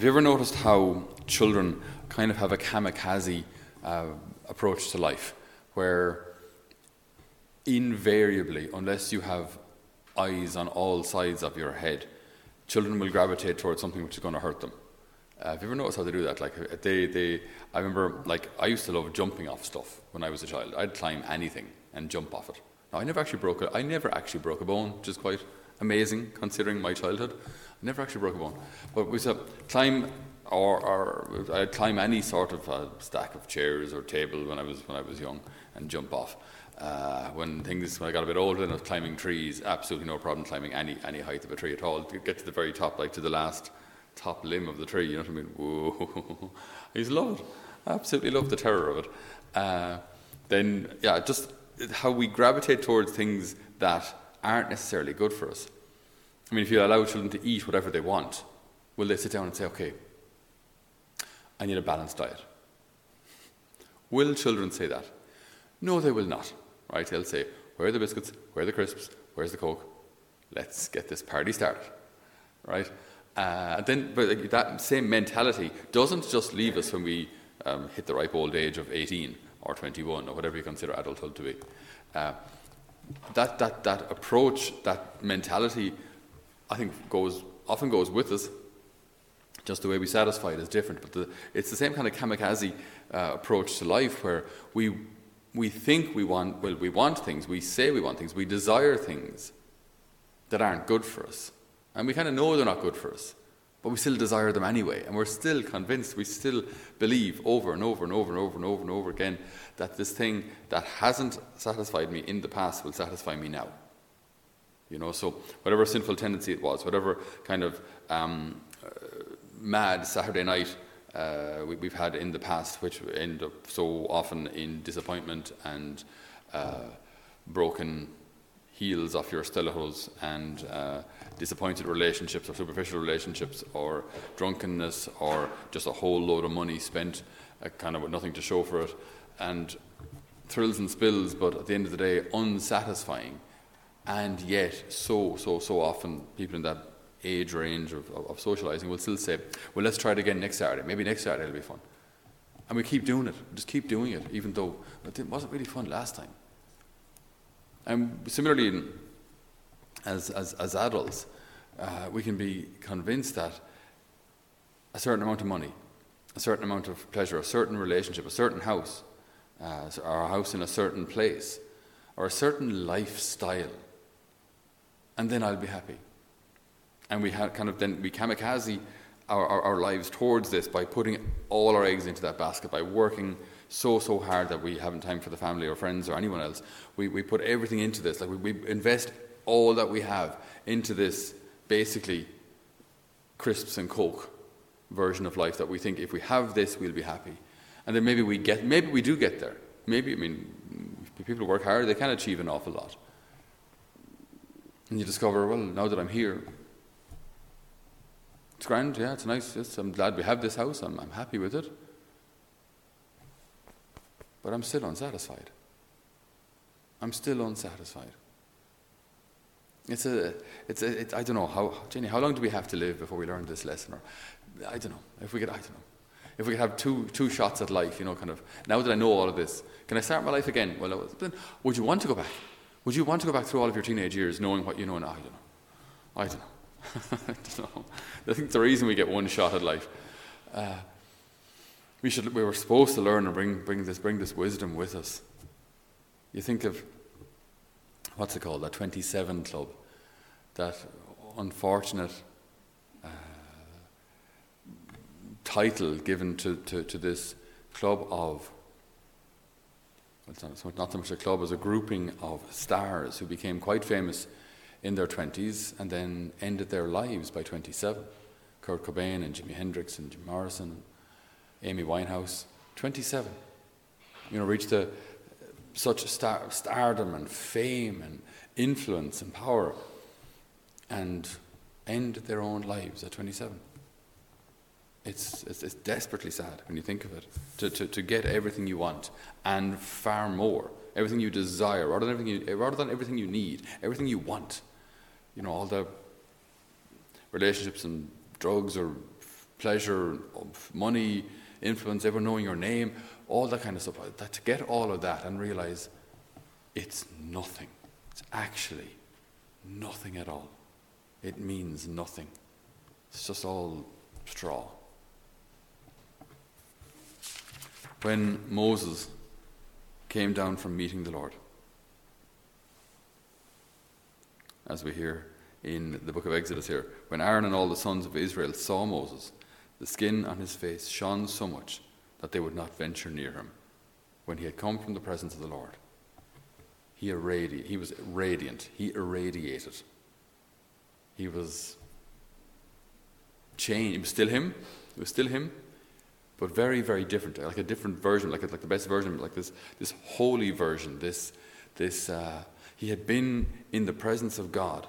Have you ever noticed how children kind of have a kamikaze uh, approach to life, where invariably, unless you have eyes on all sides of your head, children will gravitate towards something which is going to hurt them. Uh, have you ever noticed how they do that? Like uh, they, they, I remember, like I used to love jumping off stuff when I was a child. I'd climb anything and jump off it. Now, I never actually broke a, I never actually broke a bone, which is quite amazing considering my childhood. Never actually broke a bone, but we said climb or, or I'd climb any sort of stack of chairs or table when I was when I was young and jump off. Uh, when things when I got a bit older and I was climbing trees, absolutely no problem climbing any any height of a tree at all. To get to the very top, like to the last top limb of the tree, you know what I mean? Whoa! I used to love it. absolutely love the terror of it. Uh, then yeah, just how we gravitate towards things that aren't necessarily good for us. I mean, if you allow children to eat whatever they want, will they sit down and say, okay, I need a balanced diet? Will children say that? No, they will not. Right? They'll say, where are the biscuits? Where are the crisps? Where's the Coke? Let's get this party started. Right? Uh, then, but that same mentality doesn't just leave us when we um, hit the ripe old age of 18 or 21 or whatever you consider adulthood to be. Uh, that, that, that approach, that mentality, I think goes often goes with us. Just the way we satisfy it is different, but the, it's the same kind of kamikaze uh, approach to life where we we think we want well we want things, we say we want things, we desire things that aren't good for us, and we kind of know they're not good for us but we still desire them anyway. And we're still convinced, we still believe over and over and over and over and over and over again that this thing that hasn't satisfied me in the past will satisfy me now. You know, so whatever sinful tendency it was, whatever kind of um, uh, mad Saturday night uh, we, have had in the past, which end up so often in disappointment and uh, broken heels off your stilettos and uh, disappointed relationships or superficial relationships or drunkenness or just a whole load of money spent uh, kind of with nothing to show for it and thrills and spills but at the end of the day unsatisfying and yet so so so often people in that age range of, of, of socializing will still say well let's try it again next saturday. Maybe next saturday it'll be fun. And we keep doing it. Just keep doing it even though it wasn't really fun last time. And similarly as, as, as adults, uh, we can be convinced that a certain amount of money, a certain amount of pleasure, a certain relationship, a certain house, uh, or a house in a certain place, or a certain lifestyle, and then I'll be happy. And we kind of then we kamikaze our, our, our lives towards this by putting all our eggs into that basket, by working so so hard that we haven't time for the family or friends or anyone else. We, we put everything into this. Like we, we invest all that we have into this basically crisps and coke version of life that we think if we have this we'll be happy and then maybe we get maybe we do get there maybe i mean people work hard they can achieve an awful lot and you discover well now that i'm here it's grand yeah it's nice yes, i'm glad we have this house I'm, I'm happy with it but i'm still unsatisfied i'm still unsatisfied it's a, it's a, it, I don't know how, Jenny, how long do we have to live before we learn this lesson? Or I don't know. If we could, I don't know. If we could have two, two shots at life, you know, kind of, now that I know all of this, can I start my life again? Well, then, would you want to go back? Would you want to go back through all of your teenage years knowing what you know now? I don't know. I don't know. I don't know. I think the reason we get one shot at life. Uh, we should. We were supposed to learn and bring, bring this bring this wisdom with us. You think of what's it called? That 27 club. That unfortunate uh, title given to, to, to, this club of, it's not, so much a club as a grouping of stars who became quite famous in their 20s and then ended their lives by 27. Kurt Cobain and Jimi Hendrix and Jim Morrison, and Amy Winehouse, 27. You know, reached a, such star, stardom and fame and influence and power and end their own lives at 27. It's, it's, it's, desperately sad when you think of it to, to, to get everything you want and far more, everything you desire, rather than everything you, rather than everything you need, everything you want. You know, all the relationships and drugs or pleasure, money, influence, everyone knowing your name, all that kind of stuff. That to get all of that and realize it's nothing. It's actually nothing at all. It means nothing. It's just all straw. When Moses came down from meeting the Lord, as we hear in the book of Exodus here, when Aaron and all the sons of Israel saw Moses, the skin on his face shone so much that they would not venture near him. When he had come from the presence of the Lord, he, irradi- he was radiant, he irradiated. He was changed. It was still him, it was still him, but very, very different, like a different version, like, like the best version, like this, this holy version, this, this uh, he had been in the presence of God,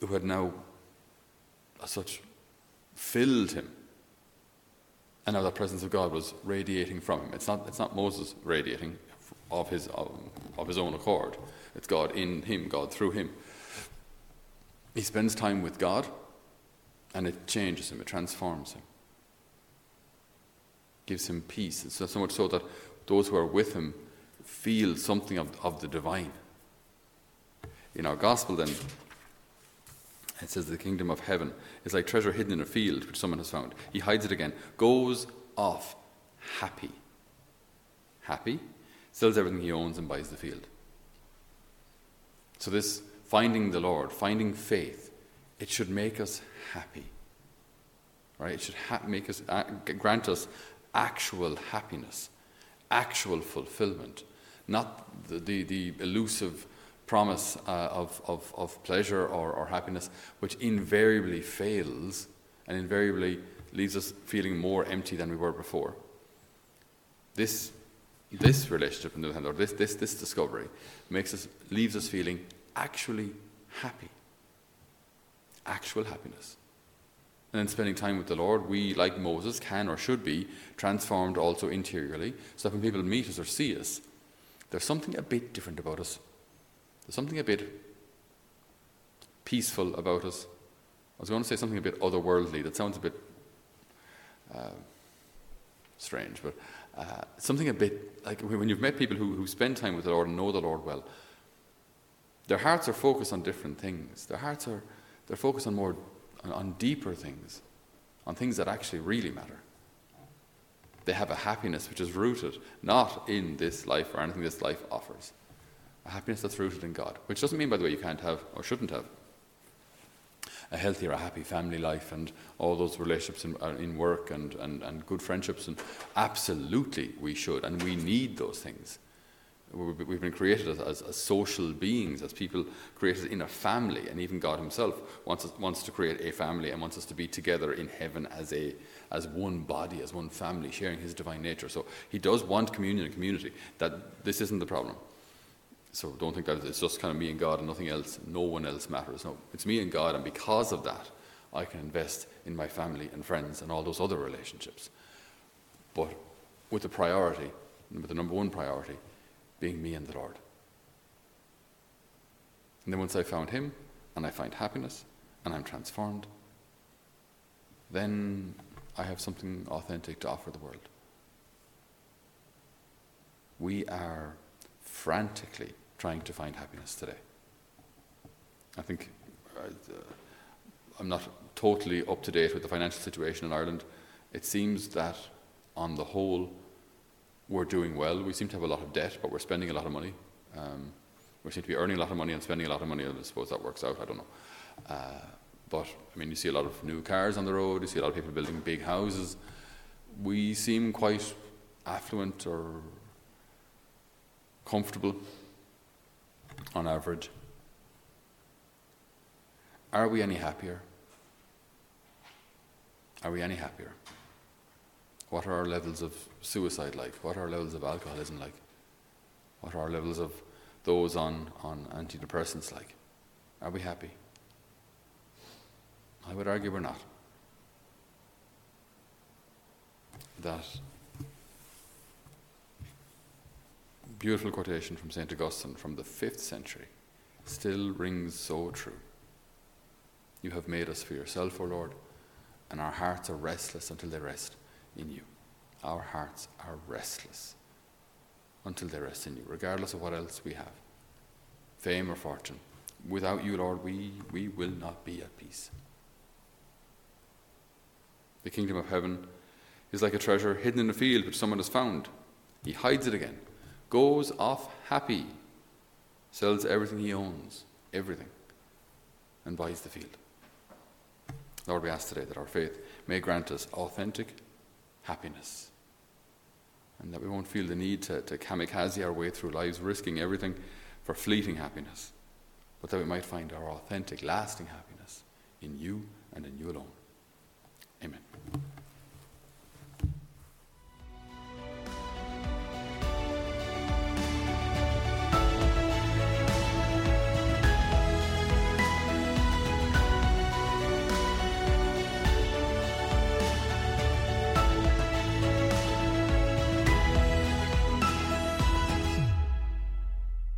who had now, as such, filled him. And now the presence of God was radiating from him. It's not, it's not Moses radiating of his, of, of his own accord, it's God in him, God through him. He spends time with God, and it changes him, it transforms him, gives him peace. It's so much so that those who are with him feel something of, of the divine. In our gospel, then, it says the kingdom of heaven is like treasure hidden in a field which someone has found. He hides it again, goes off happy. Happy, sells everything he owns and buys the field. So, this finding the Lord, finding faith, it should make us happy. Right? It should ha- make us, uh, grant us actual happiness, actual fulfillment, not the, the, the elusive promise uh, of, of, of pleasure or, or happiness, which invariably fails and invariably leaves us feeling more empty than we were before. This, this relationship, on the or this, this, this discovery, makes us, leaves us feeling actually happy. Actual happiness. And then spending time with the Lord, we, like Moses, can or should be transformed also interiorly, so that when people meet us or see us, there's something a bit different about us. There's something a bit peaceful about us. I was going to say something a bit otherworldly. That sounds a bit uh, strange, but uh, something a bit like when you've met people who, who spend time with the Lord and know the Lord well, their hearts are focused on different things. Their hearts are they're focused on more on, deeper things, on things that actually really matter. They have a happiness which is rooted not in this life or anything this life offers. A happiness that's rooted in God, which doesn't mean, by the way, you can't have or shouldn't have a healthy or a happy family life and all those relationships in, uh, in work and, and, and good friendships. And absolutely, we should, and we need those things. We've been created as, as, as, social beings, as people created in a family, and even God Himself wants, us, wants to create a family and wants us to be together in heaven as, a, as one body, as one family, sharing His divine nature. So He does want communion and community. That this isn't the problem. So don't think that it's just kind of me and God and nothing else. No one else matters. No, it's me and God, and because of that, I can invest in my family and friends and all those other relationships. But with the priority, with the number one priority, being me and the Lord. And then once I found Him and I find happiness and I'm transformed, then I have something authentic to offer the world. We are frantically trying to find happiness today. I think uh, I'm not totally up to date with the financial situation in Ireland. It seems that, on the whole, we're doing well. We seem to have a lot of debt, but we're spending a lot of money. Um, we seem to be earning a lot of money and spending a lot of money. I suppose that works out. I don't know. Uh, but I mean, you see a lot of new cars on the road. You see a lot of people building big houses. We seem quite affluent or comfortable on average. Are we any happier? Are we any happier? What are our levels of suicide like? What are our levels of alcoholism like? What are our levels of those on, on antidepressants like? Are we happy? I would argue we're not. That beautiful quotation from St. Augustine from the fifth century still rings so true. You have made us for yourself, O Lord, and our hearts are restless until they rest in you. Our hearts are restless until they rest in you, regardless of what else we have fame or fortune. Without you, Lord, we, we will not be at peace. The kingdom of heaven is like a treasure hidden in a field which someone has found. He hides it again, goes off happy, sells everything he owns, everything, and buys the field. Lord, we ask today that our faith may grant us authentic happiness. And that we won't feel the need to, to kamikaze our way through lives, risking everything for fleeting happiness, but that we might find our authentic, lasting happiness in you and in you alone. Amen.